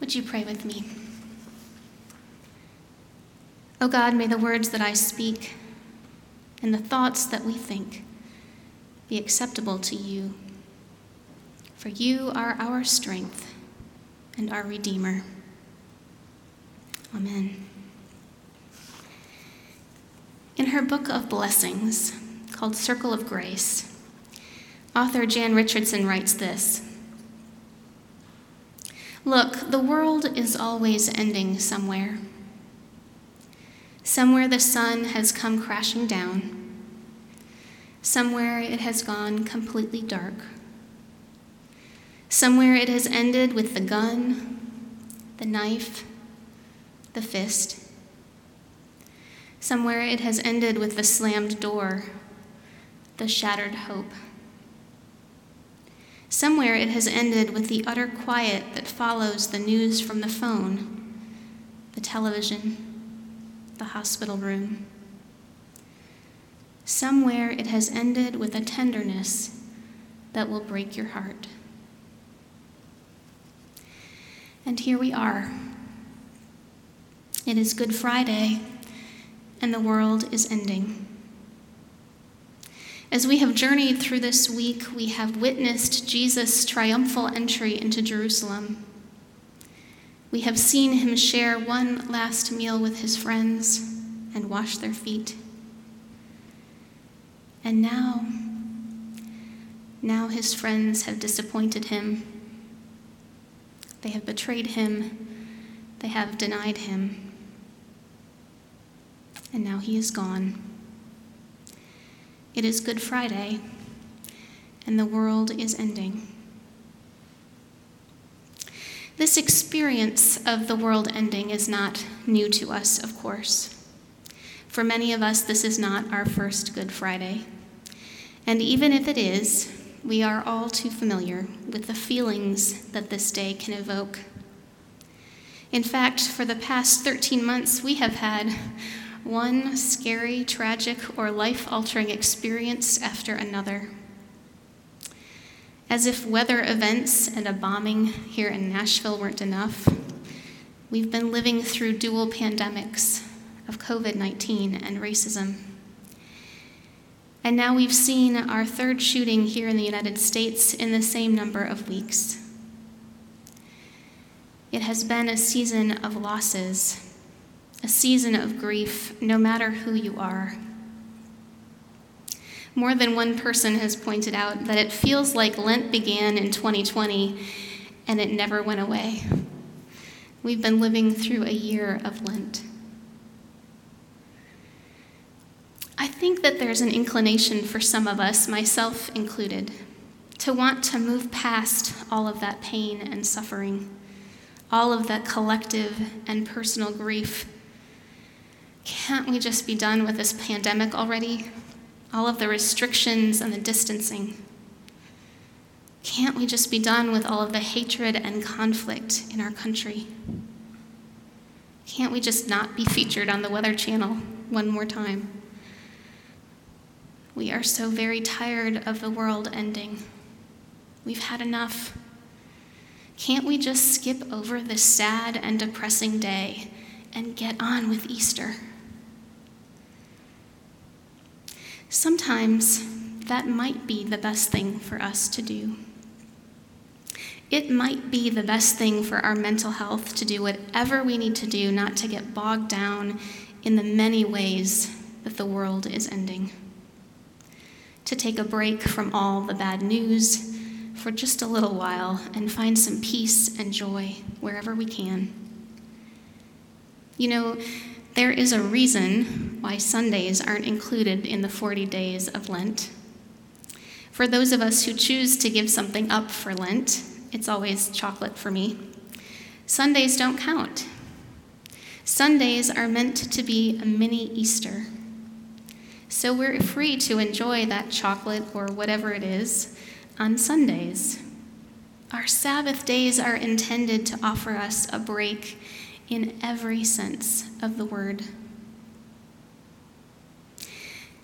Would you pray with me? O oh God, may the words that I speak and the thoughts that we think be acceptable to you. For you are our strength and our Redeemer. Amen. In her book of blessings, called Circle of Grace, author Jan Richardson writes this Look, the world is always ending somewhere. Somewhere the sun has come crashing down. Somewhere it has gone completely dark. Somewhere it has ended with the gun, the knife, the fist. Somewhere it has ended with the slammed door, the shattered hope. Somewhere it has ended with the utter quiet that follows the news from the phone, the television, the hospital room. Somewhere it has ended with a tenderness that will break your heart. And here we are. It is Good Friday, and the world is ending. As we have journeyed through this week, we have witnessed Jesus' triumphal entry into Jerusalem. We have seen him share one last meal with his friends and wash their feet. And now, now his friends have disappointed him. They have betrayed him. They have denied him. And now he is gone. It is Good Friday, and the world is ending. This experience of the world ending is not new to us, of course. For many of us, this is not our first Good Friday. And even if it is, we are all too familiar with the feelings that this day can evoke. In fact, for the past 13 months, we have had one scary, tragic, or life altering experience after another. As if weather events and a bombing here in Nashville weren't enough, we've been living through dual pandemics of COVID 19 and racism. And now we've seen our third shooting here in the United States in the same number of weeks. It has been a season of losses a season of grief, no matter who you are. More than one person has pointed out that it feels like Lent began in 2020 and it never went away. We've been living through a year of Lent. I think that there's an inclination for some of us, myself included, to want to move past all of that pain and suffering, all of that collective and personal grief can't we just be done with this pandemic already? All of the restrictions and the distancing. Can't we just be done with all of the hatred and conflict in our country? Can't we just not be featured on the Weather Channel one more time? We are so very tired of the world ending. We've had enough. Can't we just skip over this sad and depressing day and get on with Easter? Sometimes that might be the best thing for us to do. It might be the best thing for our mental health to do whatever we need to do not to get bogged down in the many ways that the world is ending. To take a break from all the bad news for just a little while and find some peace and joy wherever we can. You know, there is a reason why Sundays aren't included in the 40 days of Lent. For those of us who choose to give something up for Lent, it's always chocolate for me. Sundays don't count. Sundays are meant to be a mini Easter. So we're free to enjoy that chocolate or whatever it is on Sundays. Our Sabbath days are intended to offer us a break in every sense of the word.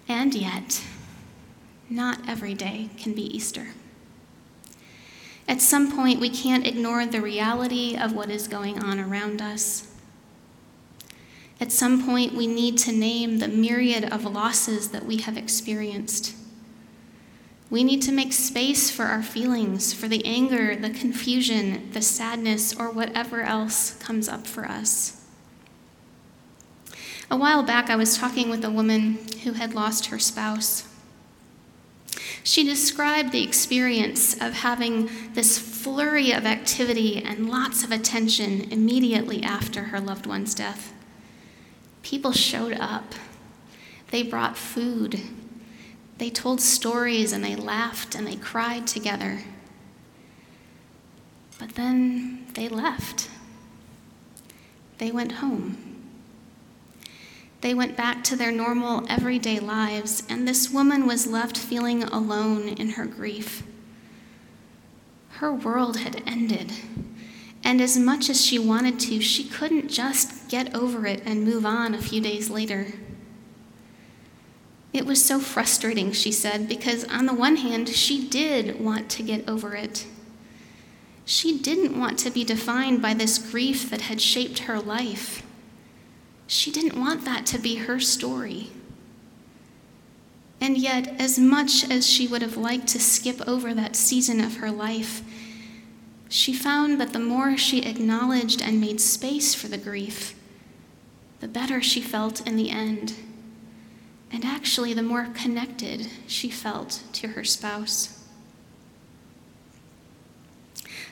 And yet, not every day can be Easter. At some point, we can't ignore the reality of what is going on around us. At some point, we need to name the myriad of losses that we have experienced. We need to make space for our feelings, for the anger, the confusion, the sadness, or whatever else comes up for us. A while back, I was talking with a woman who had lost her spouse. She described the experience of having this flurry of activity and lots of attention immediately after her loved one's death. People showed up, they brought food, they told stories, and they laughed and they cried together. But then they left. They went home. They went back to their normal, everyday lives, and this woman was left feeling alone in her grief. Her world had ended, and as much as she wanted to, she couldn't just get over it and move on a few days later. It was so frustrating, she said, because on the one hand, she did want to get over it. She didn't want to be defined by this grief that had shaped her life. She didn't want that to be her story. And yet, as much as she would have liked to skip over that season of her life, she found that the more she acknowledged and made space for the grief, the better she felt in the end. And actually, the more connected she felt to her spouse.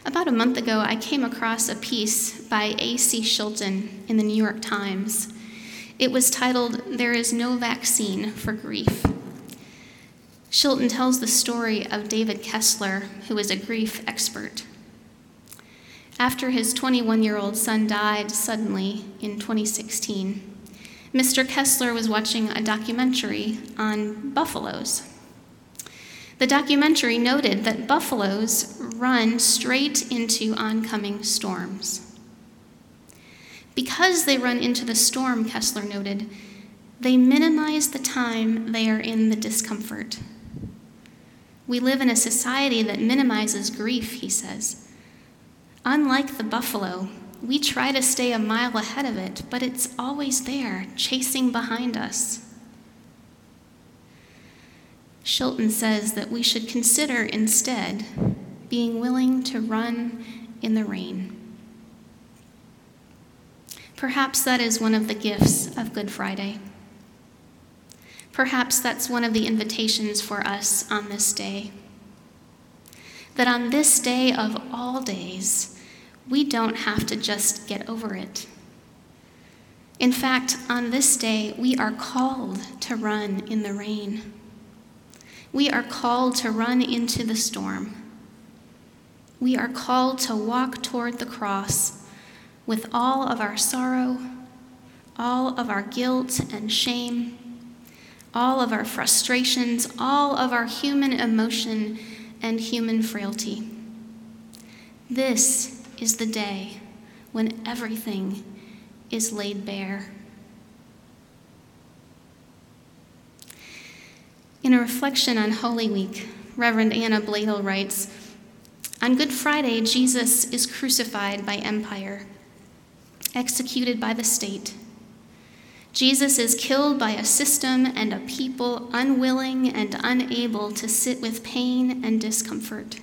About a month ago, I came across a piece by A.C. Shilton in the New York Times. It was titled, There is No Vaccine for Grief. Shilton tells the story of David Kessler, who is a grief expert. After his 21 year old son died suddenly in 2016, Mr. Kessler was watching a documentary on buffaloes. The documentary noted that buffaloes run straight into oncoming storms. Because they run into the storm, Kessler noted, they minimize the time they are in the discomfort. We live in a society that minimizes grief, he says. Unlike the buffalo, we try to stay a mile ahead of it, but it's always there, chasing behind us. Shilton says that we should consider instead being willing to run in the rain. Perhaps that is one of the gifts of Good Friday. Perhaps that's one of the invitations for us on this day. That on this day of all days, we don't have to just get over it. In fact, on this day, we are called to run in the rain. We are called to run into the storm. We are called to walk toward the cross with all of our sorrow, all of our guilt and shame, all of our frustrations, all of our human emotion and human frailty. This is the day when everything is laid bare. In a reflection on Holy Week, Reverend Anna Blaedel writes On Good Friday, Jesus is crucified by empire, executed by the state. Jesus is killed by a system and a people unwilling and unable to sit with pain and discomfort.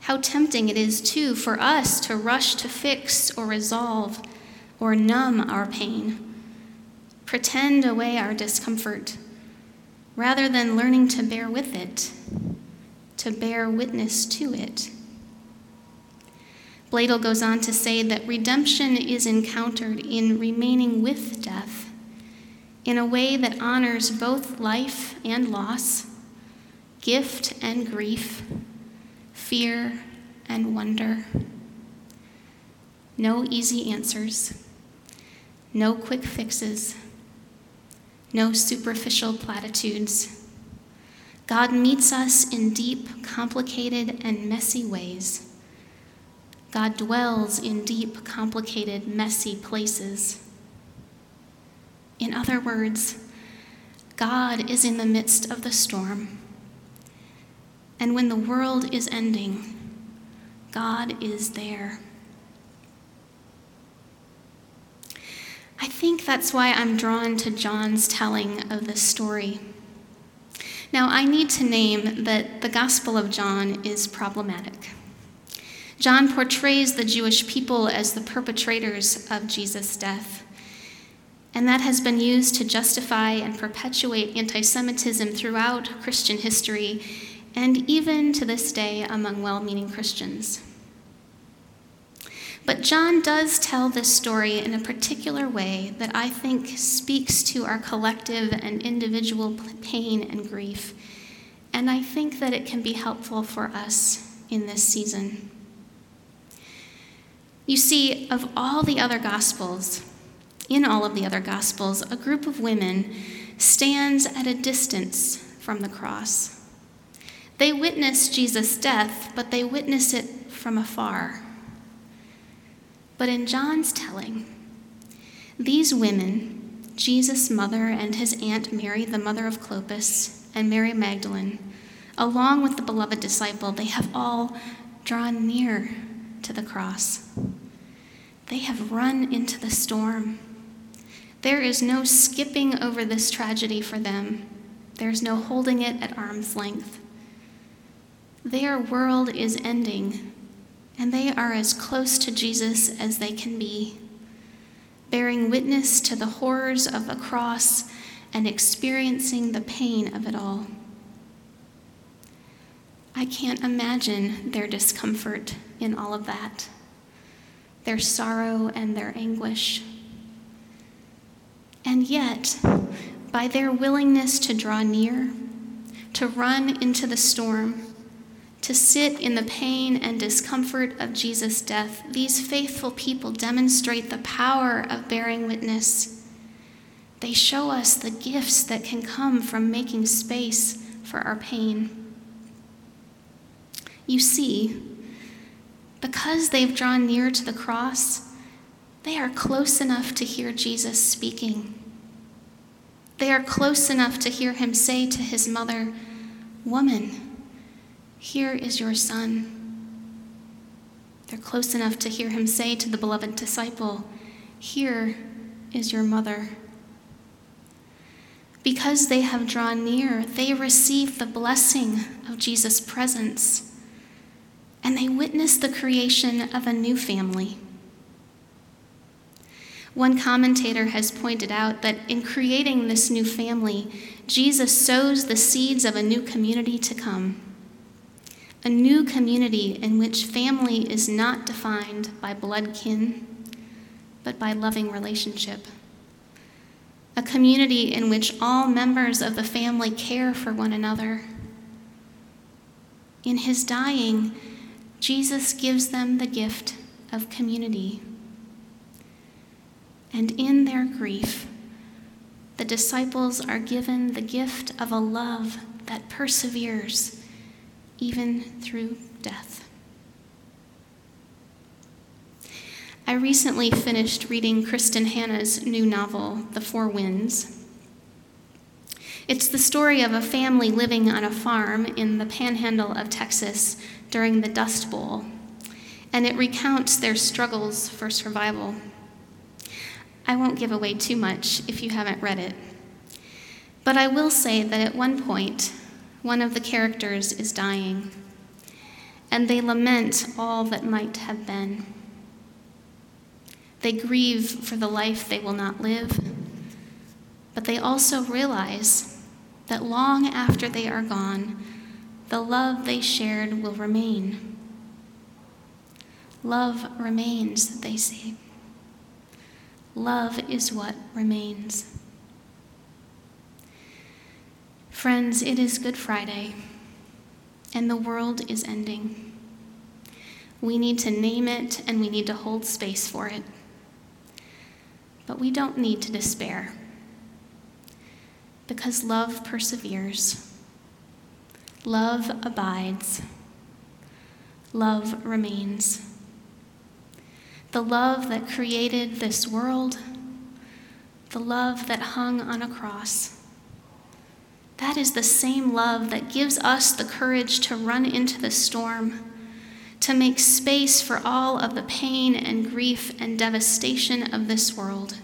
How tempting it is, too, for us to rush to fix or resolve or numb our pain, pretend away our discomfort rather than learning to bear with it, to bear witness to it. Blaedel goes on to say that redemption is encountered in remaining with death in a way that honors both life and loss, gift and grief, fear and wonder. No easy answers, no quick fixes no superficial platitudes. God meets us in deep, complicated, and messy ways. God dwells in deep, complicated, messy places. In other words, God is in the midst of the storm. And when the world is ending, God is there. I think that's why I'm drawn to John's telling of this story. Now, I need to name that the Gospel of John is problematic. John portrays the Jewish people as the perpetrators of Jesus' death, and that has been used to justify and perpetuate anti Semitism throughout Christian history and even to this day among well meaning Christians. But John does tell this story in a particular way that I think speaks to our collective and individual pain and grief. And I think that it can be helpful for us in this season. You see, of all the other Gospels, in all of the other Gospels, a group of women stands at a distance from the cross. They witness Jesus' death, but they witness it from afar. But in John's telling, these women, Jesus' mother and his aunt Mary, the mother of Clopas, and Mary Magdalene, along with the beloved disciple, they have all drawn near to the cross. They have run into the storm. There is no skipping over this tragedy for them. There's no holding it at arm's length. Their world is ending, and they are as close to Jesus as they can be, bearing witness to the horrors of the cross and experiencing the pain of it all. I can't imagine their discomfort in all of that, their sorrow and their anguish. And yet, by their willingness to draw near, to run into the storm, to sit in the pain and discomfort of Jesus' death, these faithful people demonstrate the power of bearing witness. They show us the gifts that can come from making space for our pain. You see, because they've drawn near to the cross, they are close enough to hear Jesus speaking. They are close enough to hear him say to his mother, Woman, here is your son. They're close enough to hear him say to the beloved disciple, Here is your mother. Because they have drawn near, they receive the blessing of Jesus' presence, and they witness the creation of a new family. One commentator has pointed out that in creating this new family, Jesus sows the seeds of a new community to come a new community in which family is not defined by blood kin, but by loving relationship. A community in which all members of the family care for one another. In his dying, Jesus gives them the gift of community. And in their grief, the disciples are given the gift of a love that perseveres even through death. I recently finished reading Kristin Hannah's new novel, The Four Winds. It's the story of a family living on a farm in the panhandle of Texas during the Dust Bowl, and it recounts their struggles for survival. I won't give away too much if you haven't read it, but I will say that at one point, one of the characters is dying, and they lament all that might have been. They grieve for the life they will not live, but they also realize that long after they are gone, the love they shared will remain. Love remains, they say. Love is what remains. Friends, it is Good Friday, and the world is ending. We need to name it and we need to hold space for it. But we don't need to despair, because love perseveres, love abides, love remains. The love that created this world, the love that hung on a cross that is the same love that gives us the courage to run into the storm, to make space for all of the pain and grief and devastation of this world.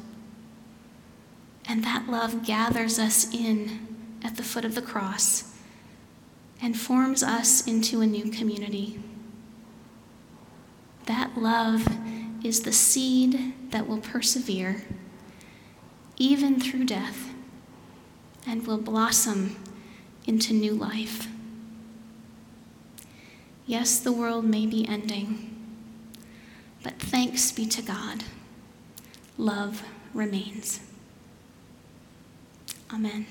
And that love gathers us in at the foot of the cross and forms us into a new community. That love is the seed that will persevere even through death and will blossom into new life. Yes, the world may be ending, but thanks be to God, love remains. Amen.